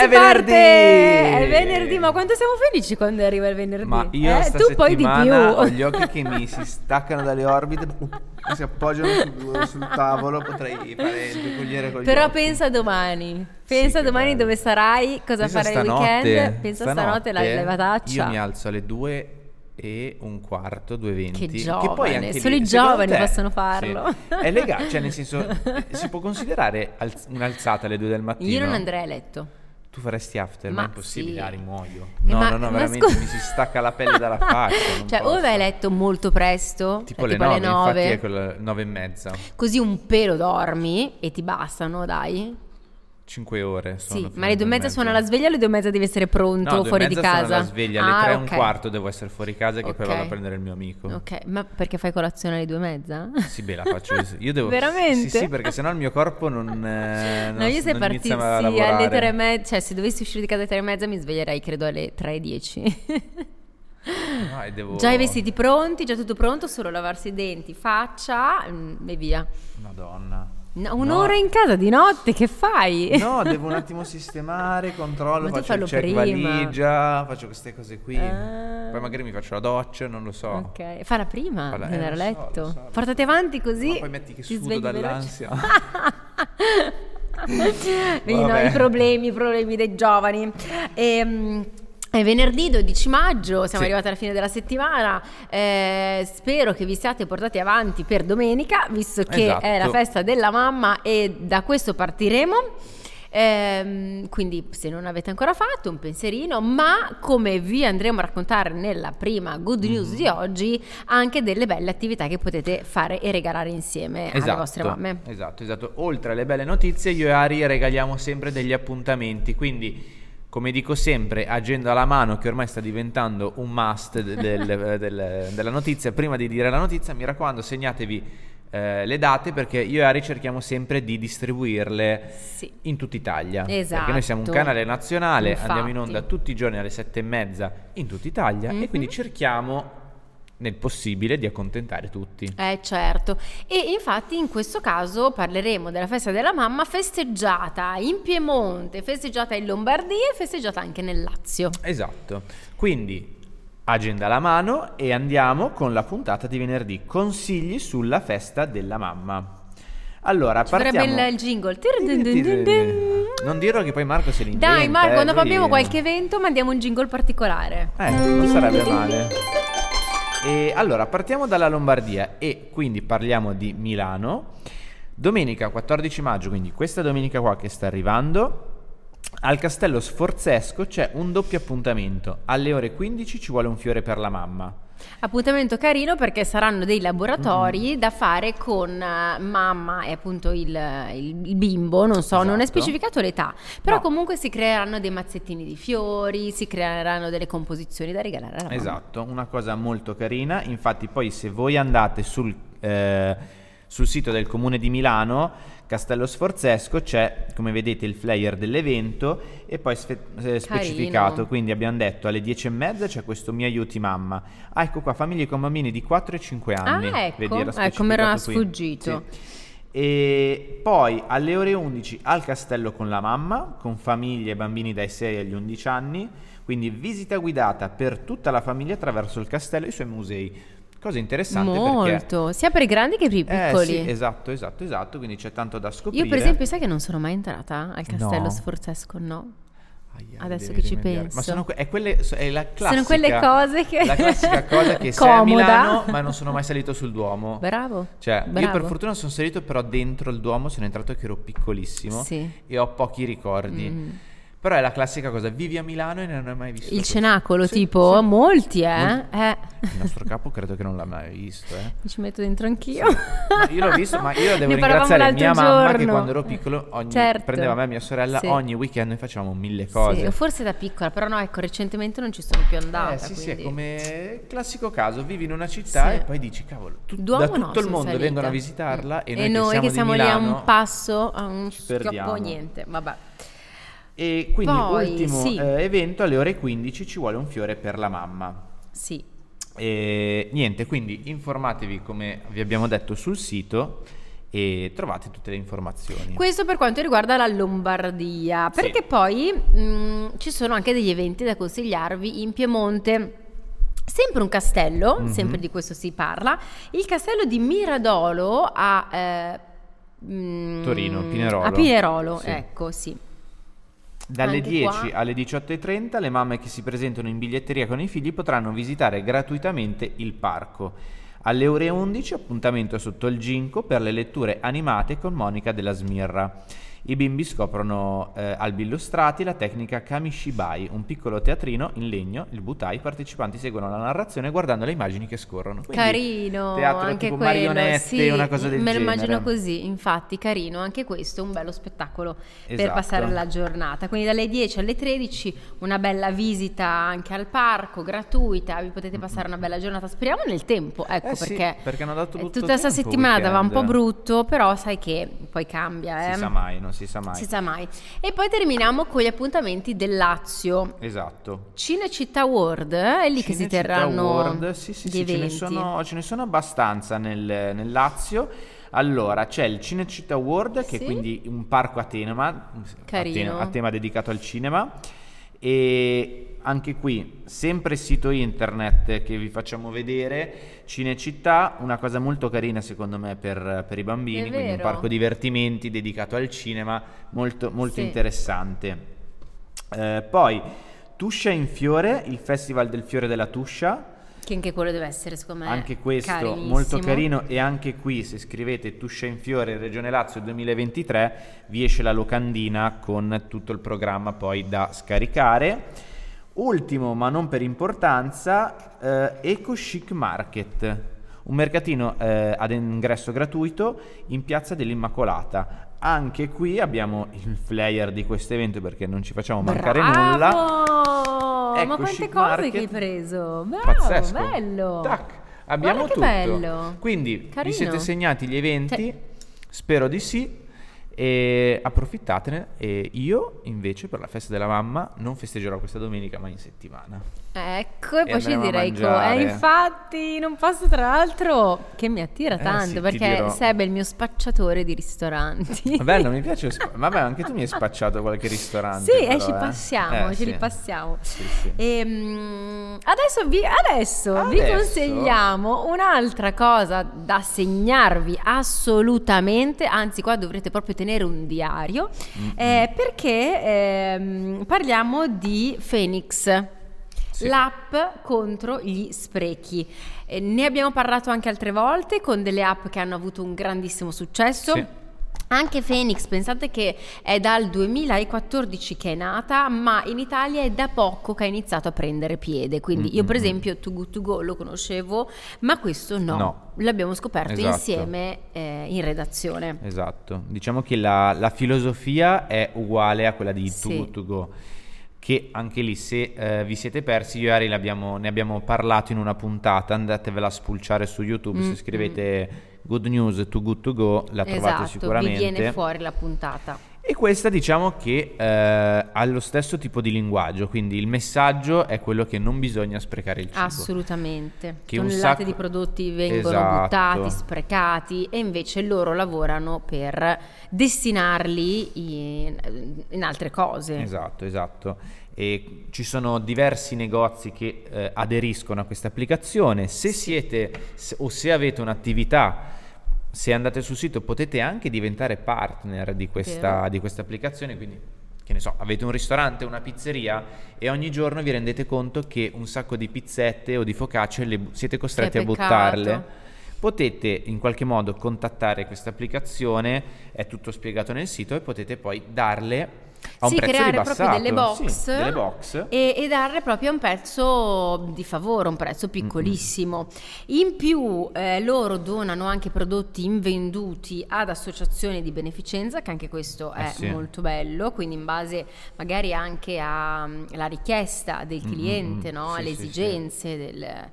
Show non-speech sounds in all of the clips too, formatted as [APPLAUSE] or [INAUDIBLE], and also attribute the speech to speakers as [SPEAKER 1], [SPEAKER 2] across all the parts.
[SPEAKER 1] Si
[SPEAKER 2] È
[SPEAKER 1] parte!
[SPEAKER 2] venerdì!
[SPEAKER 1] È venerdì, ma quanto siamo felici quando arriva il venerdì?
[SPEAKER 2] Ma io
[SPEAKER 1] eh, tu poi di
[SPEAKER 2] settimana [LAUGHS] ho
[SPEAKER 1] più.
[SPEAKER 2] gli occhi che mi si staccano dalle orbite si appoggiano sul, sul tavolo, potrei fare il peculiere con gli
[SPEAKER 1] Però
[SPEAKER 2] occhi.
[SPEAKER 1] pensa domani. Pensa
[SPEAKER 2] che
[SPEAKER 1] domani dove sarai, cosa
[SPEAKER 2] Pensa
[SPEAKER 1] farai il weekend. Pensa stanotte, la
[SPEAKER 2] stanotte
[SPEAKER 1] levataccia.
[SPEAKER 2] Io mi alzo alle 2 e un quarto, 2.20
[SPEAKER 1] Che
[SPEAKER 2] poi
[SPEAKER 1] giovane,
[SPEAKER 2] anche
[SPEAKER 1] solo
[SPEAKER 2] lì,
[SPEAKER 1] i giovani
[SPEAKER 2] te-
[SPEAKER 1] possono farlo.
[SPEAKER 2] sì, è legale, cioè nel senso [LAUGHS] si può considerare alz- un'alzata alle 2 del mattino
[SPEAKER 1] Io non andrei a letto.
[SPEAKER 2] Tu faresti after, ma,
[SPEAKER 1] Ma
[SPEAKER 2] è impossibile,
[SPEAKER 1] sì.
[SPEAKER 2] Ari, muoio.
[SPEAKER 1] Eh,
[SPEAKER 2] No,
[SPEAKER 1] ma-
[SPEAKER 2] no, no, veramente
[SPEAKER 1] scusa-
[SPEAKER 2] mi si stacca la pelle dalla [LAUGHS] faccia.
[SPEAKER 1] Cioè, o vai a letto molto presto,
[SPEAKER 2] Tipo
[SPEAKER 1] cioè,
[SPEAKER 2] le
[SPEAKER 1] tipo
[SPEAKER 2] 9,
[SPEAKER 1] alle
[SPEAKER 2] infatti
[SPEAKER 1] 9,
[SPEAKER 2] è quella 9 e mezza.
[SPEAKER 1] così un pelo dormi e ti bastano, dai.
[SPEAKER 2] 5 ore.
[SPEAKER 1] Sì, ma alle due e mezza suona la sveglia, alle due e mezza devi essere pronto
[SPEAKER 2] No,
[SPEAKER 1] fuori di
[SPEAKER 2] mezza suona
[SPEAKER 1] casa.
[SPEAKER 2] la sveglia, alle
[SPEAKER 1] Ah,
[SPEAKER 2] 3 e un
[SPEAKER 1] ok.
[SPEAKER 2] quarto devo essere fuori casa che poi
[SPEAKER 1] Ok.
[SPEAKER 2] vado a prendere il mio amico.
[SPEAKER 1] Ok, ma perché fai colazione alle due e mezza?
[SPEAKER 2] Sì, beh, la faccio io. Io devo... [LAUGHS]
[SPEAKER 1] Veramente?
[SPEAKER 2] Sì, sì, perché sennò il mio corpo non... Eh,
[SPEAKER 1] No, io se
[SPEAKER 2] non
[SPEAKER 1] partissi alle tre e mezza, cioè se dovessi uscire di casa alle tre e mezza mi sveglierei credo alle tre e dieci.
[SPEAKER 2] No, devo...
[SPEAKER 1] Già i vestiti pronti, già tutto pronto, solo lavarsi i denti, faccia mm, e via.
[SPEAKER 2] Madonna.
[SPEAKER 1] No, un'ora in casa di notte, che fai?
[SPEAKER 2] No, devo un attimo sistemare, controllo, [LAUGHS]
[SPEAKER 1] Ma
[SPEAKER 2] faccio il check
[SPEAKER 1] prima.
[SPEAKER 2] valigia, faccio queste cose qui.
[SPEAKER 1] Ah.
[SPEAKER 2] Poi magari mi faccio la doccia, non lo so.
[SPEAKER 1] Ok, falla prima
[SPEAKER 2] Falla-
[SPEAKER 1] di
[SPEAKER 2] eh,
[SPEAKER 1] andare a
[SPEAKER 2] so,
[SPEAKER 1] letto.
[SPEAKER 2] so, lo
[SPEAKER 1] Portati avanti così.
[SPEAKER 2] Poi metti che sudo dall'ansia. [LAUGHS] [LAUGHS]
[SPEAKER 1] Vedi, no, i problemi, i problemi dei giovani. Ehm, è venerdì 12 maggio, siamo
[SPEAKER 2] Sì.
[SPEAKER 1] arrivati alla fine della settimana. eh, spero che vi siate portati avanti per domenica, visto che
[SPEAKER 2] Esatto.
[SPEAKER 1] è la festa della mamma e da questo partiremo. Ehm, quindi se non avete ancora fatto un pensierino, ma come vi andremo a raccontare nella prima good news
[SPEAKER 2] Mhm.
[SPEAKER 1] di oggi, anche delle belle attività che potete fare e regalare insieme alle vostre mamme.
[SPEAKER 2] Esatto, esatto. Oltre alle belle notizie, io e Ari regaliamo sempre degli appuntamenti, quindi come dico sempre, agenda alla mano che ormai sta diventando un must de- del- [LAUGHS] del- della notizia. Prima di dire la notizia, mi raccomando, segnatevi eh, le date perché io e Ari cerchiamo sempre di distribuirle
[SPEAKER 1] Sì.
[SPEAKER 2] in tutta Italia.
[SPEAKER 1] Esatto.
[SPEAKER 2] Perché noi siamo un canale nazionale, andiamo in
[SPEAKER 1] Infatti.
[SPEAKER 2] onda tutti i giorni alle sette e mezza in tutta Italia
[SPEAKER 1] Mhm.
[SPEAKER 2] e quindi cerchiamo nel possibile di accontentare tutti.
[SPEAKER 1] Eh certo, e infatti in questo caso parleremo della festa della mamma festeggiata in Piemonte, festeggiata in Lombardia e festeggiata anche nel Lazio.
[SPEAKER 2] Esatto. Quindi agenda alla mano e andiamo con la puntata di venerdì. Consigli sulla festa della mamma. Allora,
[SPEAKER 1] Ci
[SPEAKER 2] partiamo.
[SPEAKER 1] il jingle.
[SPEAKER 2] Non dirlo che poi Marco se li inventa.
[SPEAKER 1] Dai Marco,
[SPEAKER 2] eh,
[SPEAKER 1] quando abbiamo qualche evento mandiamo un jingle particolare.
[SPEAKER 2] Eh, non sarebbe male. E allora, partiamo dalla Lombardia e quindi parliamo di Milano. Domenica 14 maggio, quindi questa domenica qua che sta arrivando, al Castello Sforzesco c'è un doppio appuntamento. Alle ore 15 ci vuole un fiore per la mamma.
[SPEAKER 1] Appuntamento carino perché saranno dei
[SPEAKER 2] Mm.
[SPEAKER 1] laboratori da fare con eh, mamma e appunto il, il- bimbo, non so, non è
[SPEAKER 2] Esatto.
[SPEAKER 1] specificato l'età, però
[SPEAKER 2] No.
[SPEAKER 1] comunque si creeranno dei mazzettini di fiori, si creeranno delle composizioni da regalare alla mamma.
[SPEAKER 2] Esatto, una cosa molto carina. Infatti, poi se voi andate sul, eh, sul sito del comune di Milano, Castello Sforzesco, c'è come vedete il flyer dell'evento e poi sfe- eh, specificato. Quindi abbiamo detto alle 10 e mezza c'è questo Mi aiuti mamma. Ah, ecco qua, famiglie con bambini di 4 e 5 anni.
[SPEAKER 1] Ah, ecco.
[SPEAKER 2] Vedi, era
[SPEAKER 1] Ecco, mi era sfuggito.
[SPEAKER 2] Sì. E poi alle ore 11 al castello con la mamma, con famiglie e bambini dai 6 agli 11 anni, quindi visita guidata per tutta la famiglia attraverso il castello e i suoi musei. Cosa interessante perché...
[SPEAKER 1] Molto, sia per i grandi che per i
[SPEAKER 2] Eh,
[SPEAKER 1] piccoli.
[SPEAKER 2] sì, esatto, esatto, esatto, quindi c'è tanto da scoprire.
[SPEAKER 1] Io per esempio sai che non sono mai entrata al castello
[SPEAKER 2] No.
[SPEAKER 1] Sforzesco, no?
[SPEAKER 2] Aia,
[SPEAKER 1] adesso che ci
[SPEAKER 2] rimediare.
[SPEAKER 1] penso.
[SPEAKER 2] Ma sono, que- è quelle, è la classica,
[SPEAKER 1] Sono quelle cose che-
[SPEAKER 2] La classica [LAUGHS] cosa che sei a. Milano ma non sono mai salito sul Duomo.
[SPEAKER 1] Bravo.
[SPEAKER 2] Cioè, io
[SPEAKER 1] bravo.
[SPEAKER 2] per fortuna sono salito però dentro il Duomo, sono entrato che ero piccolissimo
[SPEAKER 1] Sì.
[SPEAKER 2] e ho pochi ricordi.
[SPEAKER 1] Mm.
[SPEAKER 2] Però è la classica cosa, vivi a Milano e non hai mai visto
[SPEAKER 1] Il
[SPEAKER 2] questo.
[SPEAKER 1] cenacolo,
[SPEAKER 2] Sì,
[SPEAKER 1] tipo,
[SPEAKER 2] sì.
[SPEAKER 1] molti, eh?
[SPEAKER 2] Molti.
[SPEAKER 1] eh.
[SPEAKER 2] Il nostro capo credo che non l'ha mai visto, eh.
[SPEAKER 1] Mi ci metto dentro anch'io.
[SPEAKER 2] Ma io l'ho visto, ma io devo
[SPEAKER 1] Ne
[SPEAKER 2] ringraziare mia mamma che
[SPEAKER 1] giorno.
[SPEAKER 2] quando ero piccolo ogni-
[SPEAKER 1] Certo.
[SPEAKER 2] prendeva me e mia sorella
[SPEAKER 1] Sì.
[SPEAKER 2] ogni weekend noi facciamo mille cose.
[SPEAKER 1] Sì, forse da piccola, però no, ecco, recentemente non ci sono più andata.
[SPEAKER 2] Eh sì, sì, è
[SPEAKER 1] quindi-
[SPEAKER 2] come classico caso, vivi in una città
[SPEAKER 1] Sì.
[SPEAKER 2] e poi dici, cavolo, tu- da tutto
[SPEAKER 1] no,
[SPEAKER 2] il mondo vengono a visitarla e
[SPEAKER 1] E
[SPEAKER 2] noi,
[SPEAKER 1] noi, che siamo,
[SPEAKER 2] di
[SPEAKER 1] lì a un passo, a un schioppo niente, vabbè.
[SPEAKER 2] E quindi
[SPEAKER 1] Poi,
[SPEAKER 2] ultimo
[SPEAKER 1] sì.
[SPEAKER 2] eh, evento alle ore 15 ci vuole un fiore per la mamma.
[SPEAKER 1] Sì,
[SPEAKER 2] E niente, quindi informatevi come vi abbiamo detto sul sito e trovate tutte le informazioni.
[SPEAKER 1] Questo per quanto riguarda la Lombardia,
[SPEAKER 2] Sì.
[SPEAKER 1] perché poi mh, ci sono anche degli eventi da consigliarvi in Piemonte. Sempre un castello,
[SPEAKER 2] Mhm.
[SPEAKER 1] sempre di questo si parla, il castello di Miradolo a eh, mh,
[SPEAKER 2] Torino, Pinerolo.
[SPEAKER 1] A Pinerolo,
[SPEAKER 2] Sì.
[SPEAKER 1] ecco, sì.
[SPEAKER 2] Dalle
[SPEAKER 1] Anche
[SPEAKER 2] 10
[SPEAKER 1] qua.
[SPEAKER 2] alle 18.30 le mamme che si presentano in biglietteria con i figli potranno visitare gratuitamente il parco. Alle ore 11 appuntamento sotto il Ginco per le letture animate con Monica della Smirra. I bimbi scoprono eh, albi illustrati, la tecnica Kamishibai, un piccolo teatrino in legno, il butai, i partecipanti seguono la narrazione guardando le immagini che scorrono. Quindi,
[SPEAKER 1] Carino,
[SPEAKER 2] teatro
[SPEAKER 1] anche
[SPEAKER 2] tipo
[SPEAKER 1] quello,
[SPEAKER 2] marionette,
[SPEAKER 1] sì,
[SPEAKER 2] una cosa del
[SPEAKER 1] me lo
[SPEAKER 2] genere.
[SPEAKER 1] immagino così, infatti carino, anche questo è un bello spettacolo per
[SPEAKER 2] Esatto.
[SPEAKER 1] passare la giornata. Quindi dalle 10 alle 13 una bella visita anche al parco, gratuita, vi potete passare una bella giornata, speriamo nel tempo, ecco
[SPEAKER 2] Eh sì,
[SPEAKER 1] perché,
[SPEAKER 2] perché hanno dato
[SPEAKER 1] eh,
[SPEAKER 2] brutto
[SPEAKER 1] tutta questa settimana dava un po' brutto, però sai che poi cambia, eh.
[SPEAKER 2] Si sa mai, non si sa mai.
[SPEAKER 1] Si sa mai. E poi terminiamo con gli appuntamenti del Lazio.
[SPEAKER 2] Esatto.
[SPEAKER 1] Cinecittà World, eh, è lì che si
[SPEAKER 2] Cinecittà
[SPEAKER 1] terranno
[SPEAKER 2] World, sì, sì, sì, ce ne, sono, ce ne sono abbastanza nel, nel Lazio. Allora, c'è il Cinecittà World, che
[SPEAKER 1] Sì.
[SPEAKER 2] è quindi un parco a tema, a
[SPEAKER 1] Carino.
[SPEAKER 2] tema, a tema dedicato al cinema. E anche qui, sempre sito internet che vi facciamo vedere, Cinecittà, una cosa molto carina secondo me per, per i bambini,
[SPEAKER 1] È
[SPEAKER 2] quindi un
[SPEAKER 1] vero.
[SPEAKER 2] parco divertimenti dedicato al cinema, molto, molto
[SPEAKER 1] Sì.
[SPEAKER 2] interessante. Eh, poi, Tuscia in Fiore, il Festival del Fiore della Tuscia,
[SPEAKER 1] Che anche quello deve essere, secondo me,
[SPEAKER 2] anche questo
[SPEAKER 1] carinissimo.
[SPEAKER 2] molto carino e anche qui se scrivete Tuscia in Fiore Regione Lazio 2023 vi esce la locandina con tutto il programma poi da scaricare. Ultimo ma non per importanza, eh, Eco Chic Market, un mercatino eh, ad ingresso gratuito in Piazza dell'Immacolata. Anche qui abbiamo il flyer di questo evento perché non ci facciamo mancare
[SPEAKER 1] Bravo!
[SPEAKER 2] nulla.
[SPEAKER 1] Ma
[SPEAKER 2] Ecco,
[SPEAKER 1] quante
[SPEAKER 2] Chic
[SPEAKER 1] cose
[SPEAKER 2] Market.
[SPEAKER 1] che hai preso? Bravo,
[SPEAKER 2] Pazzesco.
[SPEAKER 1] bello.
[SPEAKER 2] Tac, abbiamo
[SPEAKER 1] Guarda
[SPEAKER 2] tutto.
[SPEAKER 1] bello.
[SPEAKER 2] Quindi
[SPEAKER 1] Carino.
[SPEAKER 2] vi siete segnati gli eventi?
[SPEAKER 1] Sì.
[SPEAKER 2] Spero di sì. E approfittatene. E io invece per la festa della mamma non festeggerò questa domenica, ma in settimana.
[SPEAKER 1] Ecco, e
[SPEAKER 2] E
[SPEAKER 1] poi ci direi
[SPEAKER 2] mangiare.
[SPEAKER 1] eh, infatti non posso tra l'altro che mi attira
[SPEAKER 2] Eh,
[SPEAKER 1] tanto
[SPEAKER 2] sì, ti
[SPEAKER 1] perché. Seb è il mio spacciatore di ristoranti. [LAUGHS]
[SPEAKER 2] Bello, mi [LAUGHS] piace. sp- Vabbè, anche tu mi hai spacciato qualche ristorante.
[SPEAKER 1] Sì, eh,
[SPEAKER 2] però,
[SPEAKER 1] ci
[SPEAKER 2] eh.
[SPEAKER 1] passiamo,
[SPEAKER 2] Eh,
[SPEAKER 1] ce
[SPEAKER 2] sì.
[SPEAKER 1] li passiamo.
[SPEAKER 2] Sì, sì.
[SPEAKER 1] Ehm, adesso vi, adesso vi
[SPEAKER 2] Adesso?
[SPEAKER 1] consigliamo un'altra cosa da segnarvi assolutamente, anzi qua dovrete proprio tenere un diario, eh, perché ehm, parliamo di Phoenix.
[SPEAKER 2] Sì.
[SPEAKER 1] L'app contro gli sprechi. Eh, ne abbiamo parlato anche altre volte con delle app che hanno avuto un grandissimo successo.
[SPEAKER 2] Sì.
[SPEAKER 1] Anche Phoenix, pensate che è dal 2014 che è nata, ma in Italia è da poco che ha iniziato a prendere piede. Quindi io per esempio Too Good To Go lo conoscevo, ma questo no.
[SPEAKER 2] No.
[SPEAKER 1] L'abbiamo scoperto
[SPEAKER 2] Esatto.
[SPEAKER 1] insieme eh, in redazione.
[SPEAKER 2] Esatto, diciamo che la, la filosofia è uguale a quella di
[SPEAKER 1] Sì.
[SPEAKER 2] Too Good To Go, che anche lì se eh, vi siete persi, io e Ari ne abbiamo parlato in una puntata, andatevela a spulciare su YouTube,
[SPEAKER 1] Mm,
[SPEAKER 2] se scrivete Good News Too Good To Go la trovate
[SPEAKER 1] esatto, vi
[SPEAKER 2] sicuramente.
[SPEAKER 1] viene fuori la puntata.
[SPEAKER 2] E questa diciamo che eh, ha lo stesso tipo di linguaggio, quindi il messaggio è quello che non bisogna sprecare il cibo.
[SPEAKER 1] Assolutamente.
[SPEAKER 2] Che un
[SPEAKER 1] Tonnellate
[SPEAKER 2] sacco-
[SPEAKER 1] di prodotti vengono
[SPEAKER 2] Esatto.
[SPEAKER 1] buttati, sprecati e invece loro lavorano per destinarli in, in altre cose.
[SPEAKER 2] Esatto, esatto. E ci sono diversi negozi che eh, aderiscono a questa applicazione. Se siete se- o se avete un'attività, se andate sul sito potete anche diventare partner di questa, di questa applicazione. Quindi, che ne so, avete un ristorante, una pizzeria e ogni giorno vi rendete conto che un sacco di pizzette o di focacce le siete costretti a buttarle. Potete in qualche modo contattare questa applicazione, è tutto spiegato nel sito e potete poi darle a un
[SPEAKER 1] sì,
[SPEAKER 2] prezzo
[SPEAKER 1] creare
[SPEAKER 2] ribassato.
[SPEAKER 1] proprio delle box,
[SPEAKER 2] Sì, delle box.
[SPEAKER 1] E, e darle proprio un prezzo di favore, un prezzo piccolissimo. In più eh, loro donano anche prodotti invenduti ad associazioni di beneficenza, che anche questo
[SPEAKER 2] Eh
[SPEAKER 1] è
[SPEAKER 2] sì.
[SPEAKER 1] molto bello, quindi in base magari anche alla richiesta del
[SPEAKER 2] Mm,
[SPEAKER 1] cliente,
[SPEAKER 2] mm,
[SPEAKER 1] no?
[SPEAKER 2] sì,
[SPEAKER 1] alle
[SPEAKER 2] sì, sì.
[SPEAKER 1] esigenze del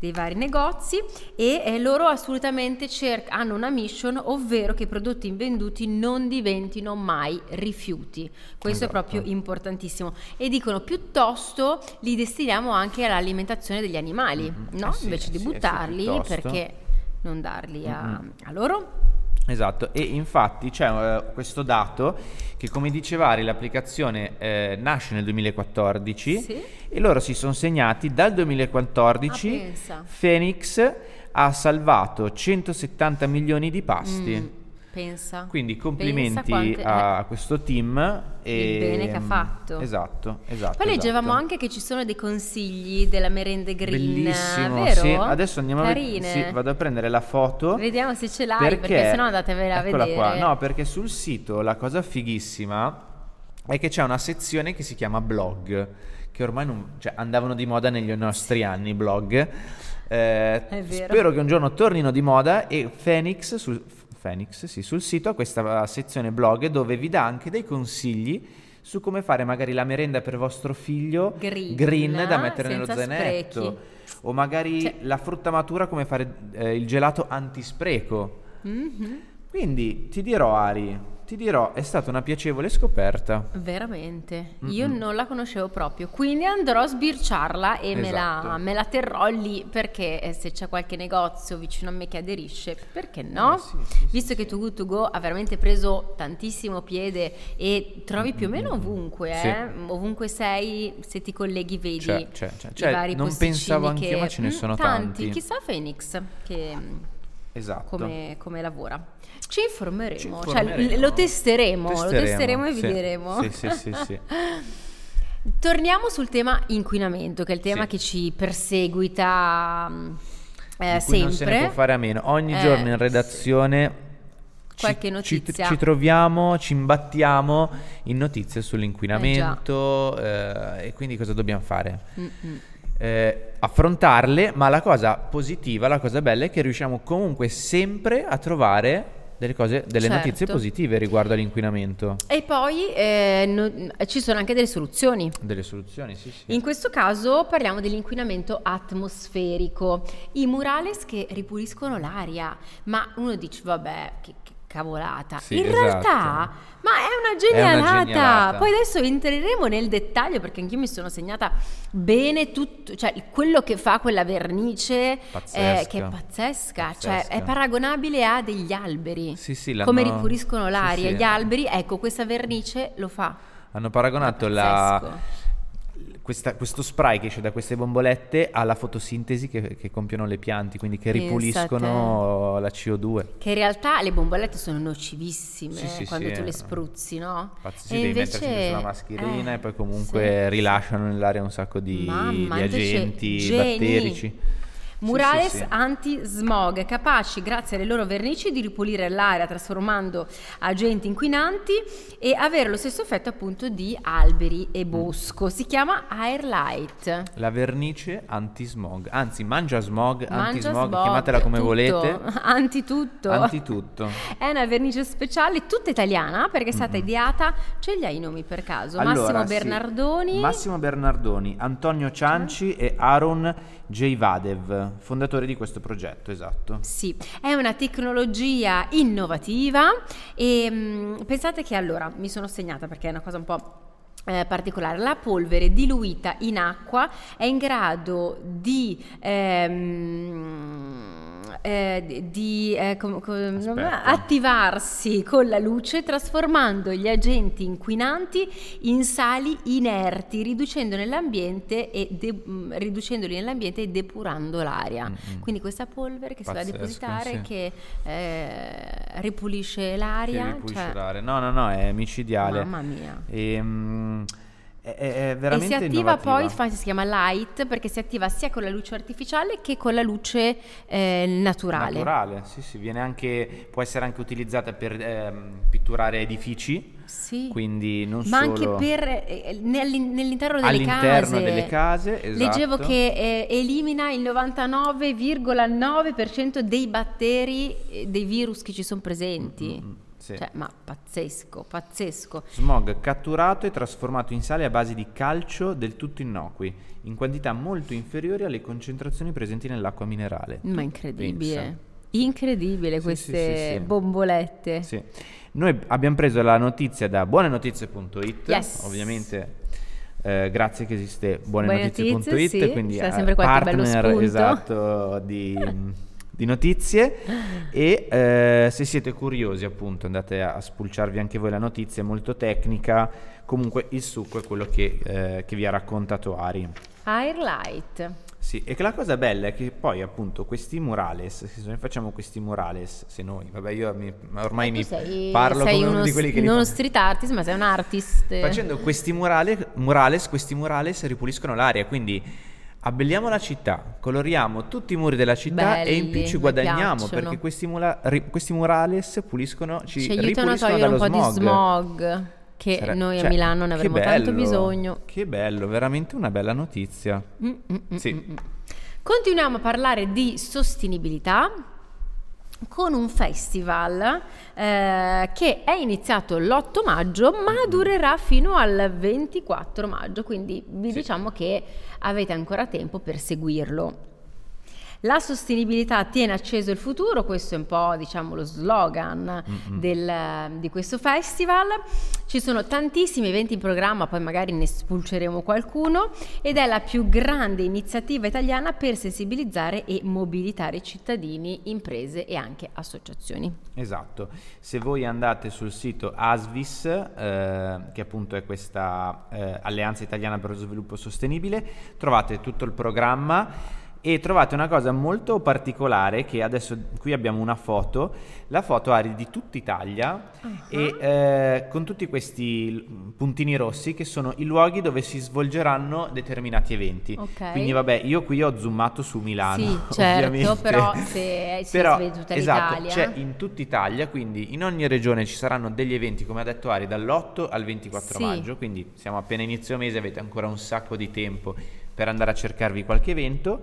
[SPEAKER 1] dei vari negozi e eh, loro assolutamente cer- hanno una mission ovvero che i prodotti invenduti non diventino mai rifiuti questo
[SPEAKER 2] Esatto.
[SPEAKER 1] è proprio importantissimo e dicono piuttosto li destiniamo anche all'alimentazione degli animali
[SPEAKER 2] Mhm.
[SPEAKER 1] no?
[SPEAKER 2] Eh sì,
[SPEAKER 1] invece
[SPEAKER 2] eh
[SPEAKER 1] di
[SPEAKER 2] sì, eh sì,
[SPEAKER 1] buttarli
[SPEAKER 2] piuttosto.
[SPEAKER 1] perché non darli a,
[SPEAKER 2] Mhm.
[SPEAKER 1] a loro
[SPEAKER 2] Esatto, e infatti c'è uh, questo dato che come diceva l'applicazione eh, nasce nel 2014
[SPEAKER 1] Sì.
[SPEAKER 2] e loro si sono segnati dal 2014
[SPEAKER 1] Ah.
[SPEAKER 2] Phoenix ha salvato 170 milioni di pasti.
[SPEAKER 1] Mm, pensa.
[SPEAKER 2] Quindi
[SPEAKER 1] Pensa
[SPEAKER 2] complimenti
[SPEAKER 1] quante-
[SPEAKER 2] a questo team e
[SPEAKER 1] Il bene che ha fatto.
[SPEAKER 2] Esatto, esatto.
[SPEAKER 1] Poi leggevamo
[SPEAKER 2] esatto.
[SPEAKER 1] anche che ci sono dei consigli della merende green.
[SPEAKER 2] Bellissimo,
[SPEAKER 1] vero?
[SPEAKER 2] sì. Adesso andiamo
[SPEAKER 1] Carine.
[SPEAKER 2] a vedere. Sì, vado a prendere la foto.
[SPEAKER 1] Vediamo se ce l'hai, perché, sennò andatevela a vedere.
[SPEAKER 2] qua. No, perché sul sito la cosa fighissima è che c'è una sezione che si chiama blog, che ormai non, cioè, andavano di moda negli nostri anni, blog. Eh, spero che un giorno tornino di moda e Phoenix, sul, Phoenix, sì, sul sito ha questa sezione blog dove vi dà anche dei consigli su come fare magari la merenda per vostro figlio
[SPEAKER 1] Green,
[SPEAKER 2] da mettere nello zainetto
[SPEAKER 1] sprechi.
[SPEAKER 2] o magari
[SPEAKER 1] Cioè-
[SPEAKER 2] la frutta matura come fare eh, il gelato antispreco.
[SPEAKER 1] Mhm.
[SPEAKER 2] Quindi ti dirò Ari, ti dirò, è stata una piacevole scoperta.
[SPEAKER 1] Veramente, io non la conoscevo proprio, quindi andrò a sbirciarla e me, la,
[SPEAKER 2] Esatto.
[SPEAKER 1] me la terrò lì perché eh, se c'è qualche negozio vicino a me che aderisce, perché no?
[SPEAKER 2] Eh, sì, sì, sì,
[SPEAKER 1] Visto che Too Good To Go ha veramente preso tantissimo piede e trovi più o meno ovunque,
[SPEAKER 2] Sì.
[SPEAKER 1] eh? ovunque sei, se ti colleghi vedi
[SPEAKER 2] C'è, c'è, c'è.
[SPEAKER 1] i
[SPEAKER 2] Cioè,
[SPEAKER 1] vari
[SPEAKER 2] non pensavo
[SPEAKER 1] che-
[SPEAKER 2] anch'io, ma ce ne
[SPEAKER 1] Mm,
[SPEAKER 2] sono
[SPEAKER 1] tanti.
[SPEAKER 2] tanti.
[SPEAKER 1] Chissà Phoenix che,
[SPEAKER 2] Esatto.
[SPEAKER 1] come, come lavora. Ci informeremo,
[SPEAKER 2] Ci
[SPEAKER 1] cioè
[SPEAKER 2] informeremo.
[SPEAKER 1] l- lo testeremo, lo testeremo e
[SPEAKER 2] sì.
[SPEAKER 1] vi diremo.
[SPEAKER 2] Sì, sì, sì, sì. [LAUGHS]
[SPEAKER 1] Torniamo sul tema inquinamento, che è il tema
[SPEAKER 2] Sì.
[SPEAKER 1] che ci perseguita mm, eh,
[SPEAKER 2] cui non se ne
[SPEAKER 1] sempre.
[SPEAKER 2] può fare a meno. Ogni
[SPEAKER 1] Eh,
[SPEAKER 2] giorno in redazione ci-
[SPEAKER 1] Qualche
[SPEAKER 2] ci,
[SPEAKER 1] notizia.
[SPEAKER 2] ci troviamo, ci imbattiamo in notizie sull'inquinamento eh, e quindi cosa dobbiamo fare?
[SPEAKER 1] Mm-mm.
[SPEAKER 2] Eh, affrontarle, ma la cosa positiva, la cosa bella è che riusciamo comunque sempre a trovare delle cose, delle
[SPEAKER 1] Certo.
[SPEAKER 2] notizie positive riguardo all'inquinamento.
[SPEAKER 1] E poi eh, no- ci sono anche delle soluzioni.
[SPEAKER 2] Delle soluzioni, sì, sì.
[SPEAKER 1] In questo caso parliamo dell'inquinamento atmosferico, i murales che ripuliscono l'aria, ma uno dice vabbè che, cavolata,
[SPEAKER 2] Sì,
[SPEAKER 1] in
[SPEAKER 2] esatto.
[SPEAKER 1] realtà ma è una
[SPEAKER 2] È una
[SPEAKER 1] genialata. Poi adesso entreremo nel dettaglio perché anch'io mi sono segnata bene tutto, cioè quello che fa quella vernice eh,
[SPEAKER 2] Pazzesca.
[SPEAKER 1] che è pazzesca, cioè
[SPEAKER 2] Pazzesca.
[SPEAKER 1] è paragonabile a degli alberi.
[SPEAKER 2] Sì, sì,
[SPEAKER 1] Come ripuliscono l'aria,
[SPEAKER 2] sì.
[SPEAKER 1] gli alberi, ecco questa vernice lo fa.
[SPEAKER 2] Hanno paragonato la. Questa- questo spray che esce da queste bombolette alla fotosintesi che, che compiono le piante, quindi che ripuliscono la CO2.
[SPEAKER 1] Che in realtà le bombolette sono nocivissime
[SPEAKER 2] Sì, sì,
[SPEAKER 1] quando
[SPEAKER 2] sì,
[SPEAKER 1] tu le
[SPEAKER 2] eh.
[SPEAKER 1] spruzzi, no?
[SPEAKER 2] Infatti sì,
[SPEAKER 1] E
[SPEAKER 2] devi
[SPEAKER 1] invece-
[SPEAKER 2] metterci sulla mascherina
[SPEAKER 1] eh,
[SPEAKER 2] e poi comunque rilasciano nell'aria un sacco di,
[SPEAKER 1] Mamma,
[SPEAKER 2] di agenti
[SPEAKER 1] geni.
[SPEAKER 2] Batterici. Sì,
[SPEAKER 1] Murales
[SPEAKER 2] sì, sì.
[SPEAKER 1] anti-smog, capaci grazie alle loro vernici di ripulire l'aria trasformando agenti inquinanti e avere lo stesso effetto appunto di alberi e
[SPEAKER 2] Mm.
[SPEAKER 1] bosco. Si chiama Airlight.
[SPEAKER 2] La vernice anti-smog, anzi mangia smog,
[SPEAKER 1] Mangia
[SPEAKER 2] anti-smog,
[SPEAKER 1] smog,
[SPEAKER 2] chiamatela come
[SPEAKER 1] tutto,
[SPEAKER 2] volete. [LAUGHS]
[SPEAKER 1] Antitutto.
[SPEAKER 2] Antitutto.
[SPEAKER 1] È una vernice speciale, tutta italiana, perché è stata ideata. Ce li hai i nomi per caso? Massimo
[SPEAKER 2] Allora, sì.
[SPEAKER 1] Bernardoni.
[SPEAKER 2] Massimo Bernardoni, Antonio Cianci e Aaron Jvadev, fondatori di questo progetto, esatto.
[SPEAKER 1] Sì, è una tecnologia innovativa e mm, pensate che allora mi sono segnata perché è una cosa un po' eh, particolare. La polvere diluita in acqua è in grado di, ehm, eh, di- eh, com- com- attivarsi con la luce trasformando gli agenti inquinanti in sali inerti, riducendo nell'ambiente e de- mm, riducendoli nell'ambiente e depurando l'aria.
[SPEAKER 2] Mm-mm.
[SPEAKER 1] Quindi questa polvere che si va a
[SPEAKER 2] Pazzesco,
[SPEAKER 1] depositare
[SPEAKER 2] sì.
[SPEAKER 1] che eh, ripulisce
[SPEAKER 2] Che
[SPEAKER 1] l'aria.
[SPEAKER 2] ripulisce
[SPEAKER 1] cioè,
[SPEAKER 2] l'aria. No, no, no, è micidiale.
[SPEAKER 1] Mamma mia.
[SPEAKER 2] È, è- è
[SPEAKER 1] E
[SPEAKER 2] veramente
[SPEAKER 1] si attiva
[SPEAKER 2] innovativa.
[SPEAKER 1] poi, infatti si chiama light perché si attiva sia con la luce artificiale che con la luce eh, naturale.
[SPEAKER 2] Naturale, sì, sì, viene anche, può essere anche utilizzata per ehm, pitturare edifici,
[SPEAKER 1] Sì.
[SPEAKER 2] quindi non
[SPEAKER 1] Ma anche per eh, nell'in- nell'interno delle
[SPEAKER 2] all'interno
[SPEAKER 1] case.
[SPEAKER 2] delle case, esatto.
[SPEAKER 1] Leggevo che eh, elimina il 99,9% dei batteri, eh, dei virus che ci sono presenti.
[SPEAKER 2] Mm, mm, sì.
[SPEAKER 1] Cioè, ma pazzesco, pazzesco.
[SPEAKER 2] Smog catturato e trasformato in sale a base di calcio del tutto innocui, in quantità molto inferiori alle concentrazioni presenti nell'acqua minerale.
[SPEAKER 1] Ma incredibile.
[SPEAKER 2] Pensa.
[SPEAKER 1] Incredibile queste
[SPEAKER 2] sì, sì, sì.
[SPEAKER 1] bombolette.
[SPEAKER 2] Sì. Noi abbiamo preso la notizia da buonenotizie.it,
[SPEAKER 1] Yes.
[SPEAKER 2] ovviamente eh, grazie che esiste
[SPEAKER 1] Buone
[SPEAKER 2] buonenotizie.it,
[SPEAKER 1] notizie, sì,
[SPEAKER 2] quindi eh,
[SPEAKER 1] sempre
[SPEAKER 2] partner esatto di, [LAUGHS] di notizie e eh, se siete curiosi appunto andate a spulciarvi anche voi la notizia, è molto tecnica, comunque il succo è quello che, eh, che vi ha raccontato Ari.
[SPEAKER 1] Airlight.
[SPEAKER 2] Sì, e che la cosa bella è che poi appunto questi murales, se noi facciamo questi murales, se noi, vabbè io mi, ormai
[SPEAKER 1] Eh,
[SPEAKER 2] mi
[SPEAKER 1] sei,
[SPEAKER 2] parlo
[SPEAKER 1] sei
[SPEAKER 2] come uno
[SPEAKER 1] uno,
[SPEAKER 2] di quelli che
[SPEAKER 1] non
[SPEAKER 2] fa.
[SPEAKER 1] street artist, ma sei un artist.
[SPEAKER 2] Facendo questi murale- murales, questi murales ripuliscono l'aria, quindi abbelliamo la città, coloriamo tutti i muri della città e in più
[SPEAKER 1] Belli,
[SPEAKER 2] ci guadagniamo perché questi, mula- ri- questi murales puliscono, ci,
[SPEAKER 1] ci aiutano a togliere un po' di smog che
[SPEAKER 2] Sare-
[SPEAKER 1] noi a
[SPEAKER 2] cioè,
[SPEAKER 1] Milano ne avremo tanto
[SPEAKER 2] bello,
[SPEAKER 1] bisogno.
[SPEAKER 2] Che bello, veramente una bella notizia.
[SPEAKER 1] Mm, mm, mm,
[SPEAKER 2] Sì.
[SPEAKER 1] mm. Continuiamo a parlare di sostenibilità con un festival eh, che è iniziato l'8 maggio ma durerà fino al 24 maggio, quindi vi
[SPEAKER 2] Sì.
[SPEAKER 1] diciamo che avete ancora tempo per seguirlo. La sostenibilità tiene acceso il futuro, questo è un po' diciamo lo slogan del- di questo festival. Ci sono tantissimi eventi in programma, poi magari ne spulceremo qualcuno ed è la più grande iniziativa italiana per sensibilizzare e mobilitare cittadini, imprese e anche associazioni.
[SPEAKER 2] Esatto, se voi andate sul sito ASVIS, eh, che appunto è questa eh, Alleanza Italiana per lo Sviluppo Sostenibile, trovate tutto il programma e trovate una cosa molto particolare che adesso qui abbiamo una foto, la foto Ari di tutta Italia e eh, con tutti questi puntini rossi che sono i luoghi dove si svolgeranno determinati eventi.
[SPEAKER 1] Ok.
[SPEAKER 2] Quindi vabbè, io qui ho zoomato su Milano.
[SPEAKER 1] Sì, [LAUGHS] certo,
[SPEAKER 2] ovviamente.
[SPEAKER 1] però se [LAUGHS] si
[SPEAKER 2] Però,
[SPEAKER 1] vede tutta
[SPEAKER 2] esatto,
[SPEAKER 1] l'Italia.
[SPEAKER 2] c'è in tutta Italia, quindi in ogni regione ci saranno degli eventi, come ha detto Ari, dall'8 al 24
[SPEAKER 1] Sì.
[SPEAKER 2] maggio, quindi siamo appena inizio mese, avete ancora un sacco di tempo per andare a cercarvi qualche evento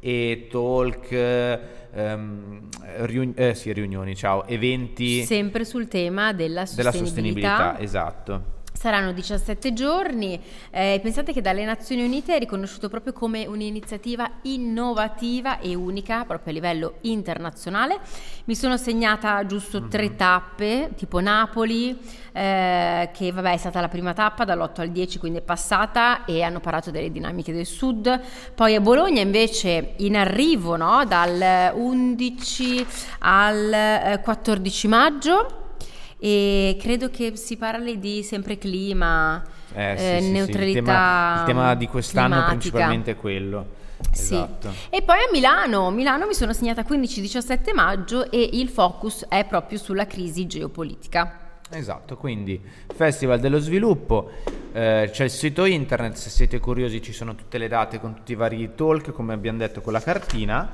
[SPEAKER 2] e talk, ehm, riun- eh, sì, riunioni, ciao, eventi
[SPEAKER 1] Sempre sul tema della
[SPEAKER 2] della
[SPEAKER 1] sostenibilità.
[SPEAKER 2] sostenibilità, esatto.
[SPEAKER 1] Saranno 17 giorni, eh, pensate che dalle Nazioni Unite è riconosciuto proprio come un'iniziativa innovativa e unica proprio a livello internazionale. Mi sono segnata giusto
[SPEAKER 2] Mhm.
[SPEAKER 1] tre tappe, tipo Napoli, eh, che vabbè è stata la prima tappa dall'8 al 10, quindi è passata e hanno parlato delle dinamiche del sud. Poi a Bologna invece in arrivo no? dal 11 al eh, 14 maggio e credo che si parli di sempre clima,
[SPEAKER 2] Eh, sì,
[SPEAKER 1] eh,
[SPEAKER 2] sì, sì,
[SPEAKER 1] neutralità.
[SPEAKER 2] Il tema, il tema di quest'anno
[SPEAKER 1] climatica.
[SPEAKER 2] principalmente è quello.
[SPEAKER 1] Sì.
[SPEAKER 2] Esatto.
[SPEAKER 1] E poi a Milano, Milano mi sono segnata 15-17 maggio e il focus è proprio sulla crisi geopolitica.
[SPEAKER 2] Esatto, quindi Festival dello Sviluppo, eh, c'è il sito internet, se siete curiosi ci sono tutte le date con tutti i vari talk, come abbiamo detto con la cartina,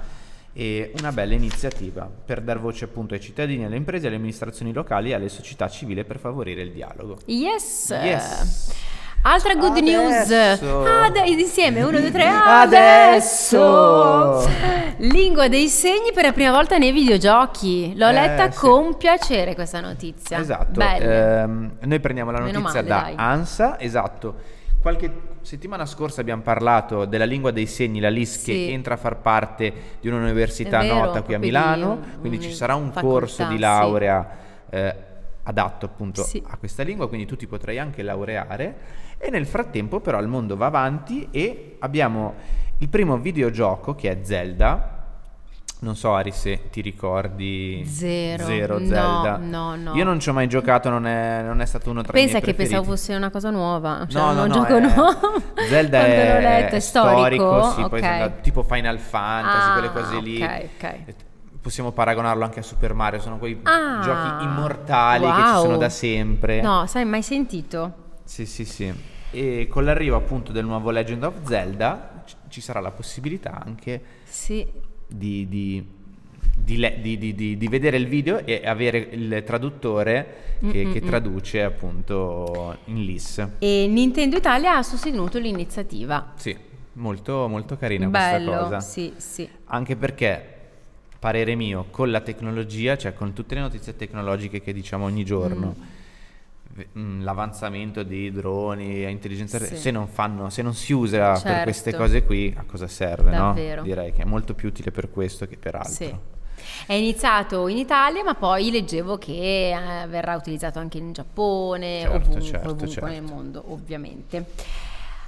[SPEAKER 2] e una bella iniziativa per dar voce appunto ai cittadini, alle imprese, alle amministrazioni locali e alle società civili per favorire il dialogo.
[SPEAKER 1] Yes!
[SPEAKER 2] Yes.
[SPEAKER 1] Altra good news.
[SPEAKER 2] Adesso.
[SPEAKER 1] Ade- insieme, uno, due, tre. [LAUGHS]
[SPEAKER 2] Adesso.
[SPEAKER 1] Adesso. Lingua dei segni per la prima volta nei videogiochi. L'ho
[SPEAKER 2] Eh,
[SPEAKER 1] letta
[SPEAKER 2] sì.
[SPEAKER 1] con piacere questa notizia.
[SPEAKER 2] Esatto, ehm, noi prendiamo la
[SPEAKER 1] Meno
[SPEAKER 2] notizia
[SPEAKER 1] male,
[SPEAKER 2] da
[SPEAKER 1] dai.
[SPEAKER 2] ANSA, esatto. Qualche settimana scorsa abbiamo parlato della lingua dei segni, la LIS
[SPEAKER 1] Sì.
[SPEAKER 2] che entra a far parte di un'università
[SPEAKER 1] vero,
[SPEAKER 2] nota qui a
[SPEAKER 1] di
[SPEAKER 2] Milano,
[SPEAKER 1] un-
[SPEAKER 2] quindi ci sarà un
[SPEAKER 1] facoltà,
[SPEAKER 2] corso di
[SPEAKER 1] sì.
[SPEAKER 2] laurea eh, adatto appunto
[SPEAKER 1] Sì.
[SPEAKER 2] a questa lingua, quindi tu ti potrai anche laureare e nel frattempo però il mondo va avanti e abbiamo il primo videogioco che è Zelda. Non so Ari se ti ricordi
[SPEAKER 1] Zero.
[SPEAKER 2] Zero
[SPEAKER 1] No,
[SPEAKER 2] Zelda.
[SPEAKER 1] no, no.
[SPEAKER 2] Io non ci ho mai giocato, non è, non è stato uno tra
[SPEAKER 1] Pensa
[SPEAKER 2] i miei
[SPEAKER 1] che pensavo
[SPEAKER 2] preferiti.
[SPEAKER 1] fosse una cosa nuova, cioè
[SPEAKER 2] No,
[SPEAKER 1] un
[SPEAKER 2] no, no,
[SPEAKER 1] gioco
[SPEAKER 2] è-
[SPEAKER 1] nuovo. [LAUGHS]
[SPEAKER 2] Zelda è,
[SPEAKER 1] letto, è storico.
[SPEAKER 2] sì, poi
[SPEAKER 1] Ok.
[SPEAKER 2] sono andato- tipo Final Fantasy,
[SPEAKER 1] Ah,
[SPEAKER 2] quelle cose lì.
[SPEAKER 1] ok, ok.
[SPEAKER 2] Possiamo paragonarlo anche a Super Mario, sono quei
[SPEAKER 1] Ah,
[SPEAKER 2] giochi immortali che ci
[SPEAKER 1] wow.
[SPEAKER 2] sono da sempre.
[SPEAKER 1] No, sai, mai sentito?
[SPEAKER 2] Sì, sì, sì. E con l'arrivo appunto del nuovo Legend of Zelda ci sarà la possibilità anche
[SPEAKER 1] Sì.
[SPEAKER 2] Di, di- di di- di- di- di vedere il video e avere il traduttore che, che
[SPEAKER 1] Mm-mm-mm.
[SPEAKER 2] traduce appunto in LIS.
[SPEAKER 1] E Nintendo Italia ha sostenuto l'iniziativa.
[SPEAKER 2] Sì, molto, molto carina
[SPEAKER 1] Bello,
[SPEAKER 2] questa cosa.
[SPEAKER 1] sì, sì.
[SPEAKER 2] Anche perché, parere mio, con la tecnologia, cioè con tutte le notizie tecnologiche che diciamo ogni giorno, mm, l'avanzamento di droni, intelligenza
[SPEAKER 1] Sì.
[SPEAKER 2] se non fanno, se non si usa per
[SPEAKER 1] Certo.
[SPEAKER 2] queste cose qui, a cosa serve,
[SPEAKER 1] Davvero.
[SPEAKER 2] no? Direi che è molto più utile per questo che per altro.
[SPEAKER 1] Sì. È iniziato in Italia, ma poi leggevo che eh, verrà utilizzato anche in Giappone,
[SPEAKER 2] Certo,
[SPEAKER 1] ovunque,
[SPEAKER 2] certo,
[SPEAKER 1] ovunque
[SPEAKER 2] certo.
[SPEAKER 1] nel mondo, ovviamente.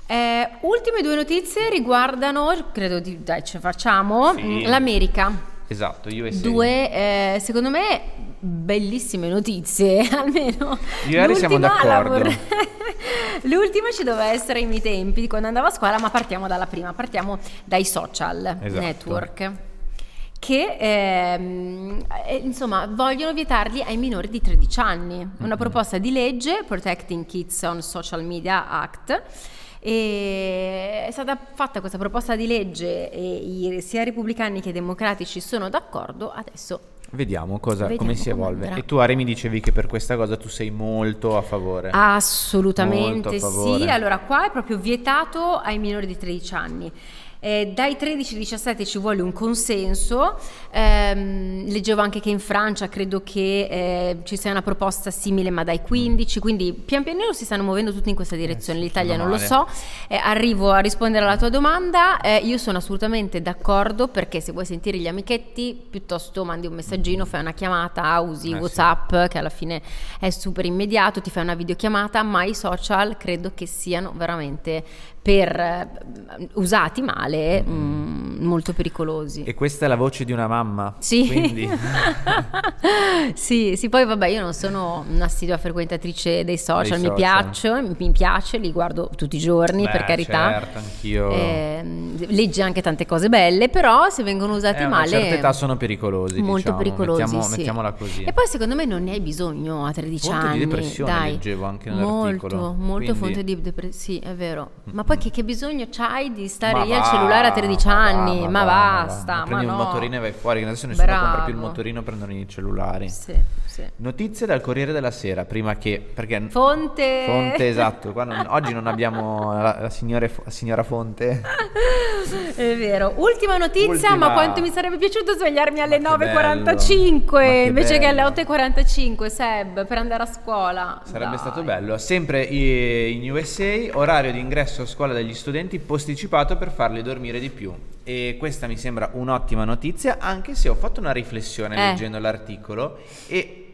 [SPEAKER 1] Eh, ultime due notizie riguardano, credo di, dai, ce facciamo,
[SPEAKER 2] Sì.
[SPEAKER 1] mm, l'America.
[SPEAKER 2] Esatto, USA.
[SPEAKER 1] Due, eh, secondo me, bellissime notizie, [LAUGHS] almeno.
[SPEAKER 2] Ieri siamo
[SPEAKER 1] L'ultima la
[SPEAKER 2] d'accordo.
[SPEAKER 1] vorrei- [LAUGHS] L'ultima ci doveva essere ai miei tempi, di quando andavo a scuola, ma partiamo dalla prima, partiamo dai social
[SPEAKER 2] Esatto.
[SPEAKER 1] network. Che ehm, eh, insomma vogliono vietarli ai minori di 13 anni. Una proposta di legge, Protecting Kids on Social Media Act. E è stata fatta questa proposta di legge e i- sia repubblicani che i democratici sono d'accordo. Adesso
[SPEAKER 2] Vediamo, cosa,
[SPEAKER 1] Vediamo
[SPEAKER 2] come si
[SPEAKER 1] come
[SPEAKER 2] evolve.
[SPEAKER 1] andrà.
[SPEAKER 2] E tu, Ari, mi dicevi che per questa cosa tu sei molto a favore.
[SPEAKER 1] Assolutamente
[SPEAKER 2] a favore.
[SPEAKER 1] sì, allora qua è proprio vietato ai minori di 13 anni. Eh, dai 13 ai 17 ci vuole un consenso, Ehm, leggevo anche che in Francia credo che eh, ci sia una proposta simile ma dai 15, quindi pian pianino si stanno muovendo tutti in questa direzione,
[SPEAKER 2] sì,
[SPEAKER 1] l'Italia non lo so, Eh, arrivo a rispondere alla tua domanda, Eh, io sono assolutamente d'accordo perché se vuoi sentire gli amichetti piuttosto mandi un messaggino, fai una chiamata, usi
[SPEAKER 2] Eh, sì.
[SPEAKER 1] Whatsapp che alla fine è super immediato, ti fai una videochiamata, ma i social credo che siano veramente per eh, usati male mm, molto pericolosi.
[SPEAKER 2] E questa è la voce di una mamma.
[SPEAKER 1] Sì. [LAUGHS] Sì, sì, poi vabbè, io non sono un'assidua frequentatrice dei social,
[SPEAKER 2] Dei
[SPEAKER 1] mi
[SPEAKER 2] social.
[SPEAKER 1] piaccio, mi, piace, li guardo tutti i giorni,
[SPEAKER 2] Beh,
[SPEAKER 1] per carità.
[SPEAKER 2] certo, anch'io.
[SPEAKER 1] Ehm, legge anche tante cose belle, però se vengono usati
[SPEAKER 2] Eh, a
[SPEAKER 1] male
[SPEAKER 2] certa età sono pericolosi,
[SPEAKER 1] molto
[SPEAKER 2] diciamo.
[SPEAKER 1] pericolosi,
[SPEAKER 2] Mettiamo-
[SPEAKER 1] sì.
[SPEAKER 2] mettiamola così.
[SPEAKER 1] E poi secondo me non ne hai bisogno a 13
[SPEAKER 2] Fonte di
[SPEAKER 1] anni.
[SPEAKER 2] depressione
[SPEAKER 1] dai.
[SPEAKER 2] leggevo anche nell'articolo,
[SPEAKER 1] Molto, molto
[SPEAKER 2] quindi-
[SPEAKER 1] fonte di depressione, sì, è vero. Ma poi che, che bisogno c'hai di stare
[SPEAKER 2] Ma
[SPEAKER 1] lì al
[SPEAKER 2] va,
[SPEAKER 1] cellulare a 13
[SPEAKER 2] ma va,
[SPEAKER 1] anni?
[SPEAKER 2] ma
[SPEAKER 1] Ma,
[SPEAKER 2] ma
[SPEAKER 1] basta, ma
[SPEAKER 2] Prendi
[SPEAKER 1] no.
[SPEAKER 2] un motorino e vai fuori, che adesso nessuno compra più il
[SPEAKER 1] Bravo.
[SPEAKER 2] motorino, prendono i cellulari.
[SPEAKER 1] Sì, sì.
[SPEAKER 2] Notizie dal Corriere della Sera, prima che... Perché...
[SPEAKER 1] Fonte.
[SPEAKER 2] Fonte, [LAUGHS] esatto. Non- oggi non abbiamo la, la signore- la signora Fonte. [LAUGHS]
[SPEAKER 1] È vero. Ultima notizia,
[SPEAKER 2] Ultima.
[SPEAKER 1] ma quanto mi sarebbe piaciuto svegliarmi alle
[SPEAKER 2] Ma che bello.
[SPEAKER 1] 9.45
[SPEAKER 2] Ma che
[SPEAKER 1] invece che alle
[SPEAKER 2] bello.
[SPEAKER 1] 8.45, Seb, per andare a scuola.
[SPEAKER 2] Sarebbe
[SPEAKER 1] Dai.
[SPEAKER 2] stato bello. Sempre in USA, orario di ingresso a scuola degli studenti posticipato per farli dormire di più. E questa mi sembra un'ottima notizia, anche se ho fatto una riflessione
[SPEAKER 1] Eh.
[SPEAKER 2] leggendo l'articolo e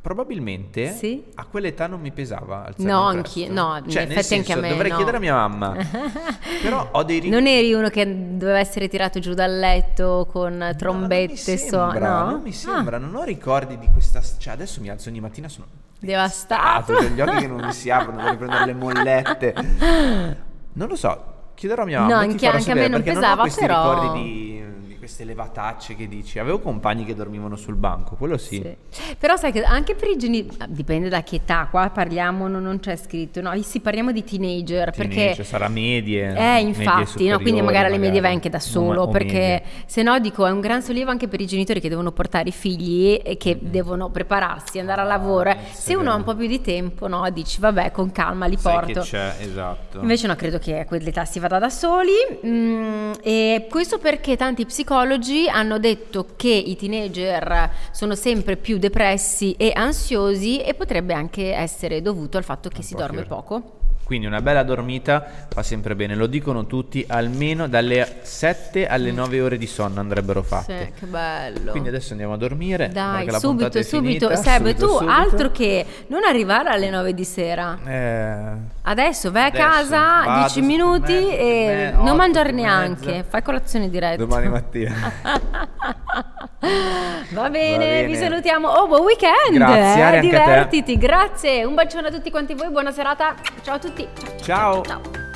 [SPEAKER 2] probabilmente
[SPEAKER 1] Sì?
[SPEAKER 2] a quell'età non mi pesava alzarmi
[SPEAKER 1] No, anch'io, no, in
[SPEAKER 2] cioè, nel
[SPEAKER 1] effetti anche
[SPEAKER 2] senso,
[SPEAKER 1] a me,
[SPEAKER 2] dovrei
[SPEAKER 1] no.
[SPEAKER 2] chiedere a mia mamma. [LAUGHS] Però ho dei ri-
[SPEAKER 1] Non eri uno che doveva essere tirato giù dal letto con
[SPEAKER 2] No,
[SPEAKER 1] trombette,
[SPEAKER 2] non mi
[SPEAKER 1] so-
[SPEAKER 2] sembra,
[SPEAKER 1] no?
[SPEAKER 2] non mi
[SPEAKER 1] Ah,
[SPEAKER 2] sembra, non ho ricordi di questa... Cioè, adesso mi alzo ogni mattina sono
[SPEAKER 1] devastato.
[SPEAKER 2] Ho gli occhi che non mi si aprono, devo prendere le mollette. [LAUGHS] Non lo so, chiederò a mia mamma.
[SPEAKER 1] No, anche- anche a me non pesava,
[SPEAKER 2] non ho questi
[SPEAKER 1] però-
[SPEAKER 2] ricordi di, di queste levatacce che dici. Avevo compagni che dormivano sul banco, quello sì.
[SPEAKER 1] Sì. Però sai che anche per i genitori, dipende da che età, qua parliamo, non, non c'è scritto, no, sì parliamo di teenager,
[SPEAKER 2] Teenager,
[SPEAKER 1] perché...
[SPEAKER 2] sarà medie.
[SPEAKER 1] Eh,
[SPEAKER 2] medie
[SPEAKER 1] infatti, no,
[SPEAKER 2] superiori,
[SPEAKER 1] quindi magari alle medie vai
[SPEAKER 2] magari.
[SPEAKER 1] anche da solo,
[SPEAKER 2] o
[SPEAKER 1] perché
[SPEAKER 2] medie.
[SPEAKER 1] se no dico è un gran sollievo anche per i genitori che devono portare i figli e che
[SPEAKER 2] Mm-hmm.
[SPEAKER 1] devono prepararsi, andare al lavoro.
[SPEAKER 2] Ah,
[SPEAKER 1] Se uno ha un po' più di tempo, no, dici vabbè, con calma li
[SPEAKER 2] Sai
[SPEAKER 1] porto.
[SPEAKER 2] c'è, esatto.
[SPEAKER 1] Invece no, credo che a quell'età si vada da soli mm, e questo perché tanti psicologi hanno detto che i teenager sono sempre più depressi e ansiosi e potrebbe anche essere dovuto al fatto che si
[SPEAKER 2] po'
[SPEAKER 1] dorme
[SPEAKER 2] che-
[SPEAKER 1] poco.
[SPEAKER 2] Quindi una bella dormita fa sempre bene, lo dicono tutti, almeno dalle 7 alle 9 ore di sonno andrebbero fatte.
[SPEAKER 1] Mm. Sì, che bello.
[SPEAKER 2] Quindi adesso andiamo a dormire.
[SPEAKER 1] Dai,
[SPEAKER 2] la
[SPEAKER 1] subito, subito. Seb, tu
[SPEAKER 2] subito.
[SPEAKER 1] altro che non arrivare alle 9 di sera.
[SPEAKER 2] Eh,
[SPEAKER 1] Adesso vai a casa
[SPEAKER 2] vado,
[SPEAKER 1] 10
[SPEAKER 2] sette e
[SPEAKER 1] minuti
[SPEAKER 2] sette
[SPEAKER 1] e non mangiare neanche, fai colazione diretta.
[SPEAKER 2] domani mattina. [LAUGHS]
[SPEAKER 1] Va bene,
[SPEAKER 2] bene.
[SPEAKER 1] vi salutiamo. Oh, buon weekend!
[SPEAKER 2] Grazie,
[SPEAKER 1] eh, divertiti, grazie. Un bacione a tutti quanti voi, buona serata. Ciao a tutti.
[SPEAKER 2] Ciao.
[SPEAKER 1] ciao.